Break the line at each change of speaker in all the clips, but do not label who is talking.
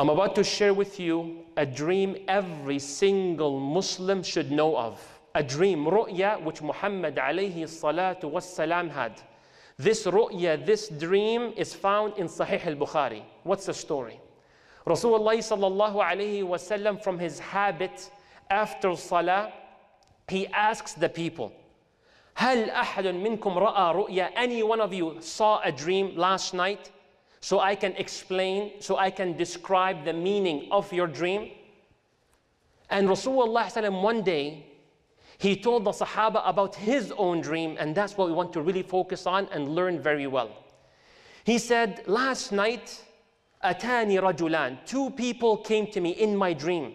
I'm about to share with you a dream every single Muslim should know of. A dream, ru'ya, which Muhammad alayhi salatu wassalam had. This ru'ya, this dream is found in Sahih al-Bukhari. What's the story? Rasulullah sallallahu alayhi wasallam from his habit after salah, he asks the people, هل أحد منكم رأى رؤيا? Any one of you saw a dream last night? So I can explain, so I can describe the meaning of your dream? And Rasulullah one day, he told the Sahaba about his own dream, and that's what we want to really focus on and learn very well. He said, Last night, Atani rajulan, two people came to me in my dream,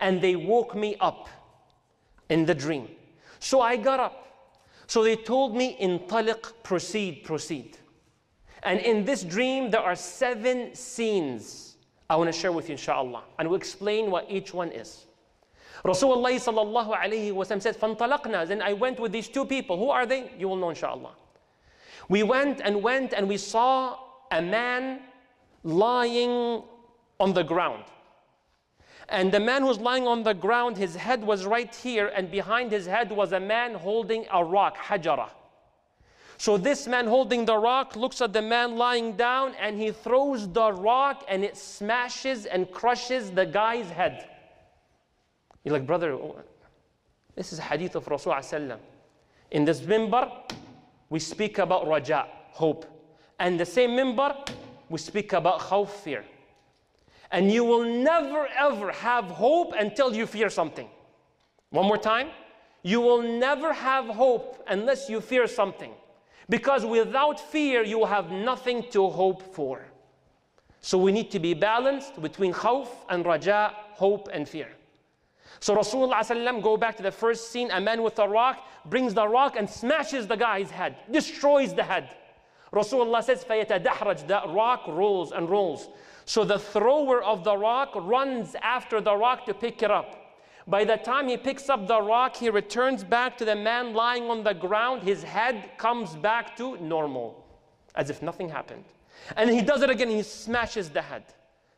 and they woke me up in the dream. So I got up. So they told me, in taliq, proceed, proceed. And in this dream, there are seven scenes I want to share with you, inshallah. And we'll explain what each one is. Rasulullah sallallahu alayhi wa sallam said, فَانْطَلَقْنَا Then I went with these two people. Who are they? You will know, inshallah. We went and went and we saw a man lying on the ground. And the man who was lying on the ground, his head was right here, and behind his head was a man holding a rock, hajara. So this man holding the rock looks at the man lying down and he throws the rock and it smashes and crushes the guy's head. You're like, brother, oh, this is hadith of Rasulullah. In this mimbar, we speak about raja, hope. And the same mimbar, we speak about khawf, fear. And you will never ever have hope until you fear something. One more time. You will never have hope unless you fear something. Because without fear, you will have nothing to hope for. So we need to be balanced between khawf and raja, hope and fear. So Rasulullah go back to the first scene, a man with a rock brings the rock and smashes the guy's head, destroys the head. Rasulullah says, فَيَتَدَحْرَجْ That rock rolls and rolls. So the thrower of the rock runs after the rock to pick it up. By the time he picks up the rock, he returns back to the man lying on the ground. His head comes back to normal, as if nothing happened. And he does it again, he smashes the head.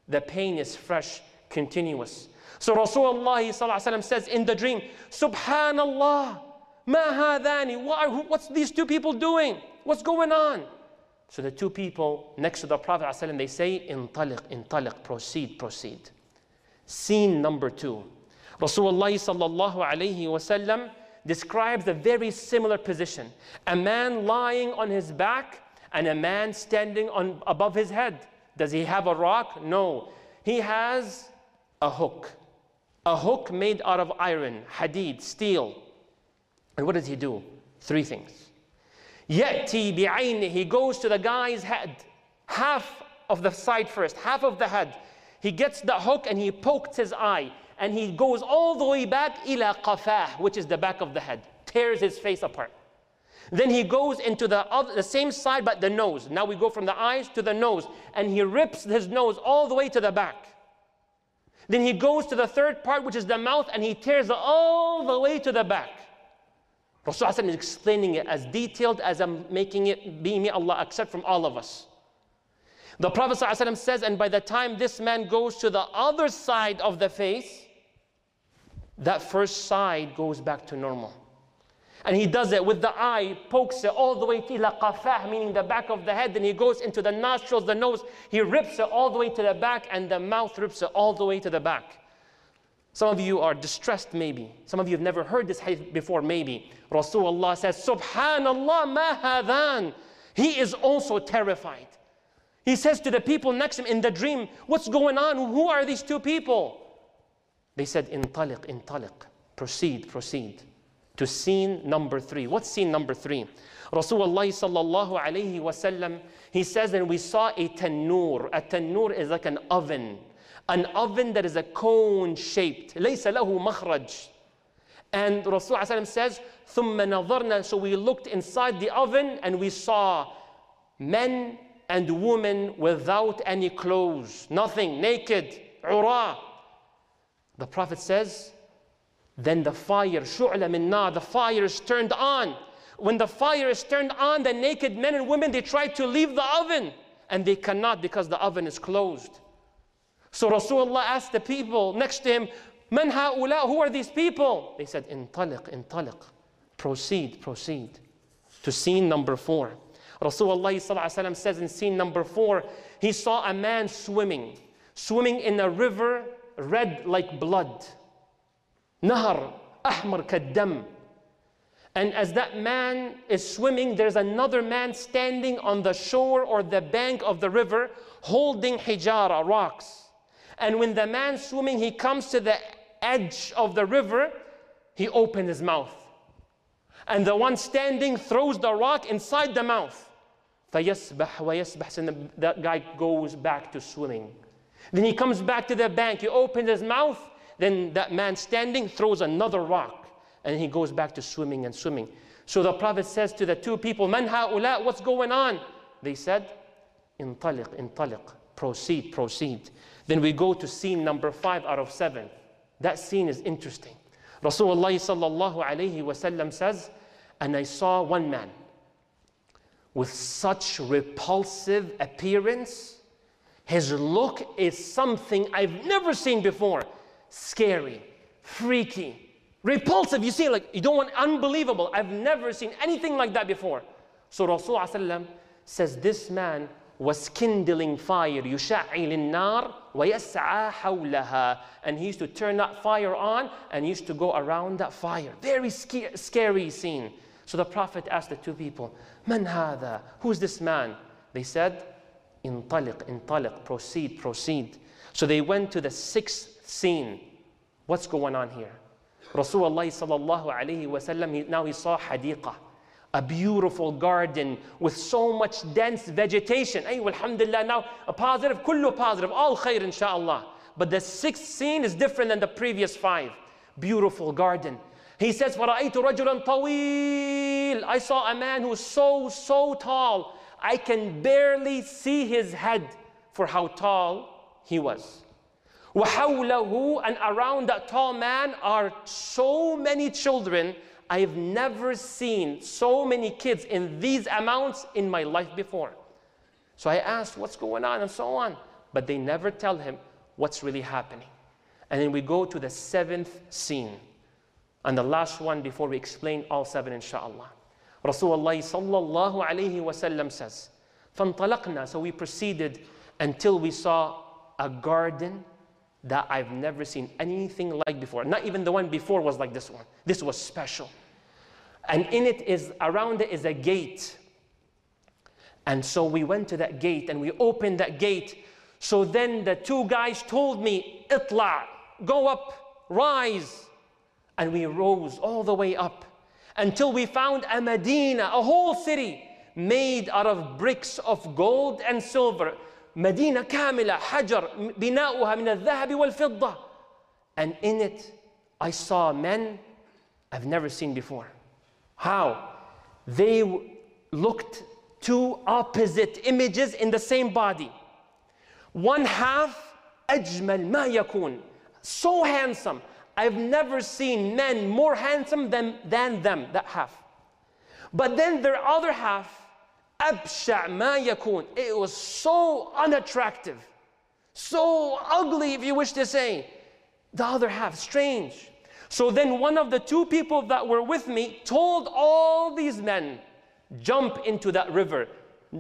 The pain is fresh, continuous. So Rasulullah says in the dream, Subhanallah, ma hadani, what what's these two people doing? What's going on? So the two people next to the Prophet ﷺ, they say, Intaliq, intaliq, proceed, proceed. Scene number two. Rasulullah sallallahu alayhi wasallam describes a very similar position. A man lying on his back and a man standing on above his head. Does he have a rock? No. He has a hook. A hook made out of iron, hadid, steel. And what does he do? Three things. Yati bi'ayni, he goes to the guy's head, half of the side first, half of the head. He gets the hook and he pokes his eye and he goes all the way back ila qafah, which is the back of the head, tears his face apart. Then he goes into the, other, the same side but the nose. Now we go from the eyes to the nose and he rips his nose all the way to the back. Then he goes to the third part, which is the mouth, and he tears all the way to the back. Rasulullah is explaining it as detailed as I'm making it, be me Allah accept from all of us. The Prophet ﷺ says, and by the time this man goes to the other side of the face, that first side goes back to normal. And he does it with the eye, pokes it all the way to ila qafah, meaning the back of the head. Then he goes into the nostrils, the nose. He rips it all the way to the back, and the mouth rips it all the way to the back. Some of you are distressed, maybe. Some of you have never heard this hadith before, maybe. Rasulullah says, Subhanallah ma. He is also terrified. He says to the people next to him in the dream, What's going on? Who are these two people? They said, Intaliq, intaliq. Proceed, proceed. To scene number three. What's scene number three? Rasulullah sallallahu alayhi wasallam, he says, and we saw a tanur. A tanur is like an oven an oven that is a cone shaped ليس له مخرج and Rasulullah says ثم نظرنا so we looked inside the oven and we saw men and women without any clothes, nothing, naked, ura. The Prophet says, then the fire, shu'la the fire is turned on. When the fire is turned on, the naked men and women, they try to leave the oven, and they cannot because the oven is closed. So Rasulullah asked the people next to him, Man ha'ula, who are these people? They said, Intaliq, intaliq, proceed, proceed. To scene number four. Rasulullah says in scene number four, he saw a man swimming, swimming in a river red like blood. Nahar, ahmar kaddam. And as that man is swimming, there's another man standing on the shore or the bank of the river holding hijara, rocks. And when the man swimming, he comes to the edge of the river, he opens his mouth. And the one standing throws the rock inside the mouth. فَيَسْبَحْ وَيَسْبَحْ And that guy goes back to swimming. Then he comes back to the bank, he opens his mouth, then that man standing throws another rock and he goes back to swimming and swimming. So the Prophet says to the two people, Man ha'ula, what's going on? They said, Intaliq, intaliq, proceed, proceed. Then we go to scene number five out of seven. That scene is interesting. Rasulullah sallallahu alayhi wasallam says, and I saw one man with such repulsive appearance. His look is something I've never seen before. Scary, freaky, Repulsive, you see, like you don't want unbelievable. I've never seen anything like that before. So Rasulullah says this man was kindling fire, يشعل النار ويسعى حولها. And he used to turn that fire on and he used to go around that fire. Very scary scene. So the Prophet asked the two people, Man hada? Who's this man? They said, Intaliq, intaliq, proceed, proceed. So they went to the sixth scene. What's going on here? Rasulullah now he saw hadiqah, a beautiful garden with so much dense vegetation. Ay, alhamdulillah, now a positive, kullu positive, all khair inshallah. But the sixth scene is different than the previous five. Beautiful garden. He says, فَرَأَيْتُ رَجُلًا طَوِيلًا I saw a man who's so, so tall. I can barely see his head for how tall he was. وَحَوْلَهُ And around that tall man are so many children. I've never seen so many kids in these amounts in my life before. So I asked, what's going on and so on. But they never tell him what's really happening. And then we go to the seventh scene. And the last one before we explain all seven, inshallah. Rasulullah sallallahu alayhi wasallam says, فَانْطَلَقْنَا So we proceeded until we saw a garden that I've never seen anything like before. Not even the one before was like this one. This was special. And in it is, around it is a gate. And so we went to that gate and we opened that gate. So then the two guys told me, Itla, go up, rise. And we rose all the way up until we found a Medina, a whole city made out of bricks of gold and silver. مدينة كاملة حجر بناؤها من الذهب والفضة and in it I saw men I've never seen before how they looked two opposite images in the same body one half أجمل ما يكون so handsome I've never seen men more handsome than, than them that half but then their other half أبشع ما يكون. It was so unattractive, so ugly, if you wish to say. The other half, strange. So then one of the two people that were with me told all these men, jump into that river,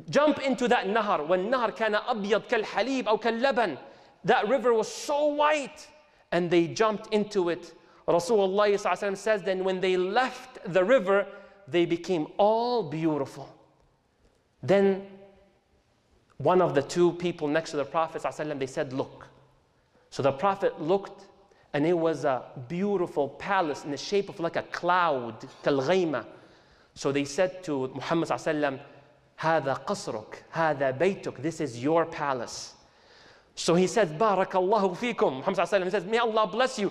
jump into that nahar. When nahar كان أبيض كالحليب أو كاللبن. That river was so white. And they jumped into it. Rasulullah says, then when they left the river, they became all beautiful. Then one of the two people next to the Prophet ﷺ, they said, look. So the Prophet looked and it was a beautiful palace in the shape of like a cloud, kalghayma. So they said to Muhammad ﷺ, هذا قصرك, هذا بيتك, this is your palace. so he said, Barakallahu fikum. Muhammad ﷺ says, May Allah bless you.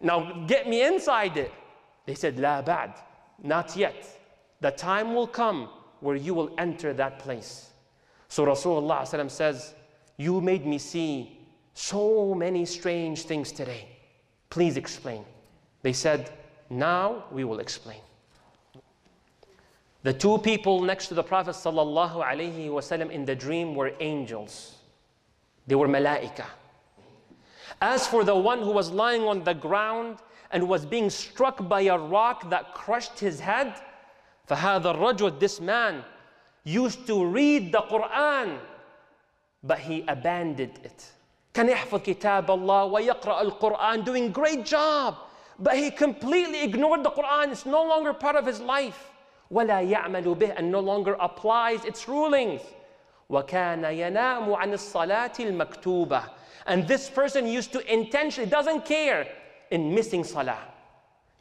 Now get me inside it. They said, La ba'd, not yet. The time will come where you will enter that place. So Rasulullah says, You made me see so many strange things today. Please explain. They said, Now we will explain. The two people next to the Prophet in the dream were angels. They were malaika. As for the one who was lying on the ground and was being struck by a rock that crushed his head, فهذا الرجل, this man, used to read the Quran, but he abandoned it. كان يحفظ كتاب الله ويقرأ القرآن, doing great job, but he completely ignored the Quran. It's no longer part of his life. ولا يعمل به and no longer applies its rulings. وكان ينام عن الصلاة المكتوبة and this person used to intentionally, doesn't care, in missing salah.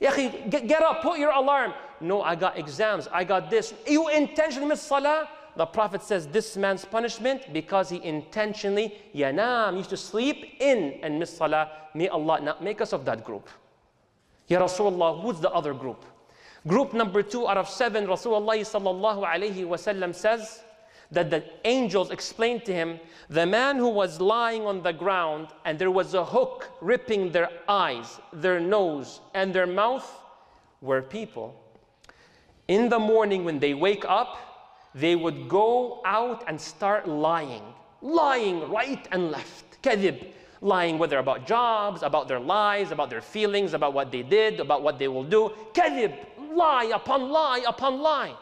Yahi, get, get up, put your alarm. No, I got exams, I got this. You intentionally miss salah? The Prophet says this man's punishment because he intentionally, yanam, used to sleep in and miss salah. May Allah not make us of that group. Ya Rasulullah, who's the other group? Group number two out of seven, Rasulullah sallallahu alayhi wasallam says, that the angels explained to him the man who was lying on the ground and there was a hook ripping their eyes, their nose, and their mouth were people. In the morning, when they wake up, they would go out and start lying, lying right and left. Kadib, lying whether about jobs, about their lives, about their feelings, about what they did, about what they will do. Kadib, lie upon lie upon lie.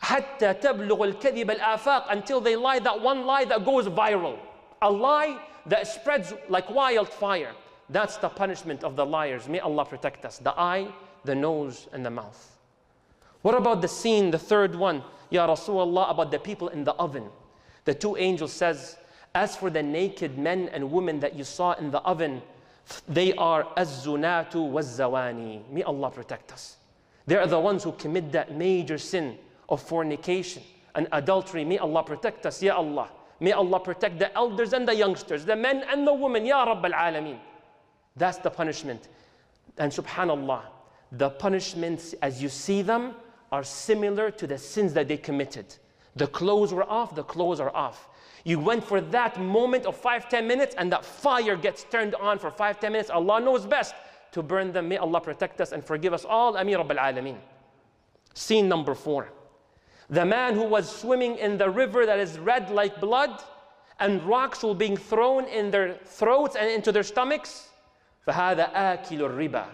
حتى تبلغ الكذب الآفاق until they lie that one lie that goes viral. A lie that spreads like wildfire. That's the punishment of the liars. May Allah protect us. The eye, the nose, and the mouth. What about the scene, the third one? Ya Rasulullah, about the people in the oven. The two angels says, as for the naked men and women that you saw in the oven, they are az-zunatu waz-zawani. May Allah protect us. They are the ones who commit that major sin of fornication and adultery. May Allah protect us, Ya Allah. May Allah protect the elders and the youngsters, the men and the women, Ya Rabb al Alameen. That's the punishment. And subhanAllah, the punishments as you see them are similar to the sins that they committed. The clothes were off, the clothes are off. You went for that moment of five, ten minutes, and that fire gets turned on for five, ten minutes. Allah knows best to burn them. May Allah protect us and forgive us all. Amir Rabb al Alameen. Scene number four. The man who was swimming in the river that is red like blood, and rocks were being thrown in their throats and into their stomachs. فَهَذَا آكِلُ الرِّبَى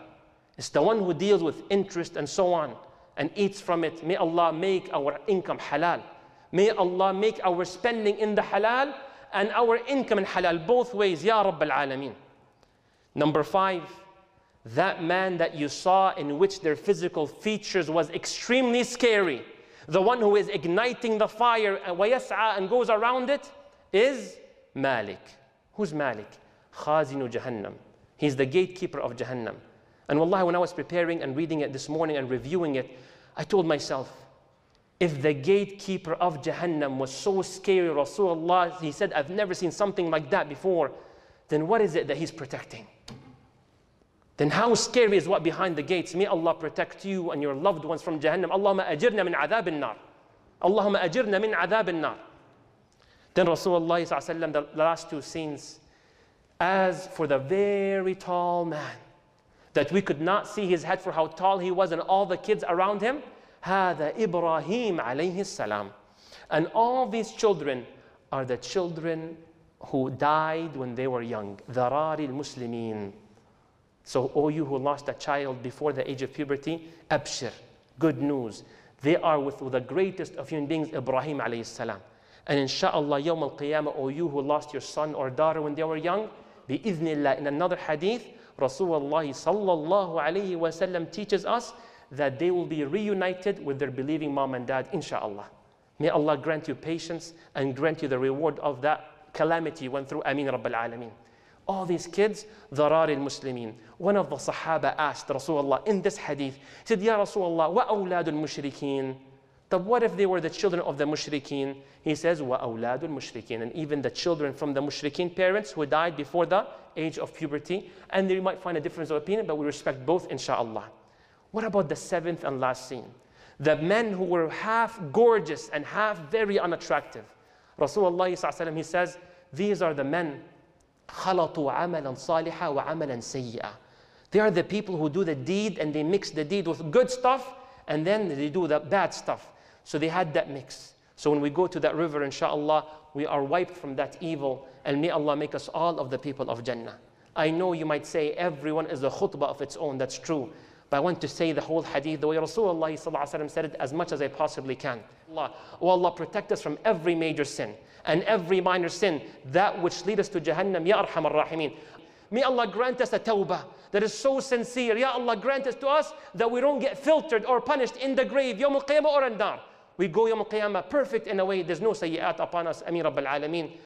It's the one who deals with interest and so on and eats from it. May Allah make our income halal. May Allah make our spending in the halal and our income in halal, both ways. Ya Rabb al-Alameen. Number five, that man that you saw in which their physical features was extremely scary The one who is igniting the fire uh, and goes around it is Malik. Who's Malik? Khazinu Jahannam. He's the gatekeeper of Jahannam. And wallahi, when I was preparing and reading it this morning and reviewing it, I told myself, if the gatekeeper of Jahannam was so scary, Rasulullah, he said, I've never seen something like that before, then what is it that he's protecting? then how scary is what behind the gates? May Allah protect you and your loved ones from Jahannam. Allahumma ajirna min adhab nar Allahumma ajirna min adhab nar Then Rasulullah the last two scenes, as for the very tall man, that we could not see his head for how tall he was and all the kids around him, هذا Ibrahim alayhi salam. And all these children are the children who died when they were young. ذرار المسلمين so, all you who lost a child before the age of puberty, abshir, good news. They are with the greatest of human beings, Ibrahim alayhi salam. And inshallah, yawm al-qiyamah, all you who lost your son or daughter when they were young, bi'idhnillah, in another hadith, Rasulullah sallallahu alayhi wasallam teaches us that they will be reunited with their believing mom and dad, inshallah. May Allah grant you patience and grant you the reward of that calamity went through. Ameen Rabbil Alameen all these kids, ضرار المسلمين. One of the Sahaba asked Rasulullah in this hadith, he said, Ya Rasulullah, وأولاد المشركين? But what if they were the children of the mushrikeen? He says, وَأَوْلَادُ الْمُشْرِكِينَ And even the children from the mushrikeen parents who died before the age of puberty. And they might find a difference of opinion, but we respect both, inshallah. What about the seventh and last scene? The men who were half gorgeous and half very unattractive. Rasulullah he says, these are the men خلطوا عملا صالحا وعملا سيئا They are the people who do the deed and they mix the deed with good stuff and then they do the bad stuff. So they had that mix. So when we go to that river, inshallah, we are wiped from that evil, and may Allah make us all of the people of Jannah. I know you might say everyone is a khutbah of its own, that's true. But I want to say the whole hadith the way Rasulullah said it as much as I possibly can. Allah, oh Allah, protect us from every major sin and every minor sin, that which lead us to Jahannam, Ya Arhamar Rahimeen. May Allah grant us a tawbah that is so sincere. Ya Allah, grant us to us that we don't get filtered or punished in the grave, Yawm al-Qiyamah or in Dar. We go Yawm al-Qiyamah perfect in a way, there's no sayyat upon us. Ameen Rabbil Alameen.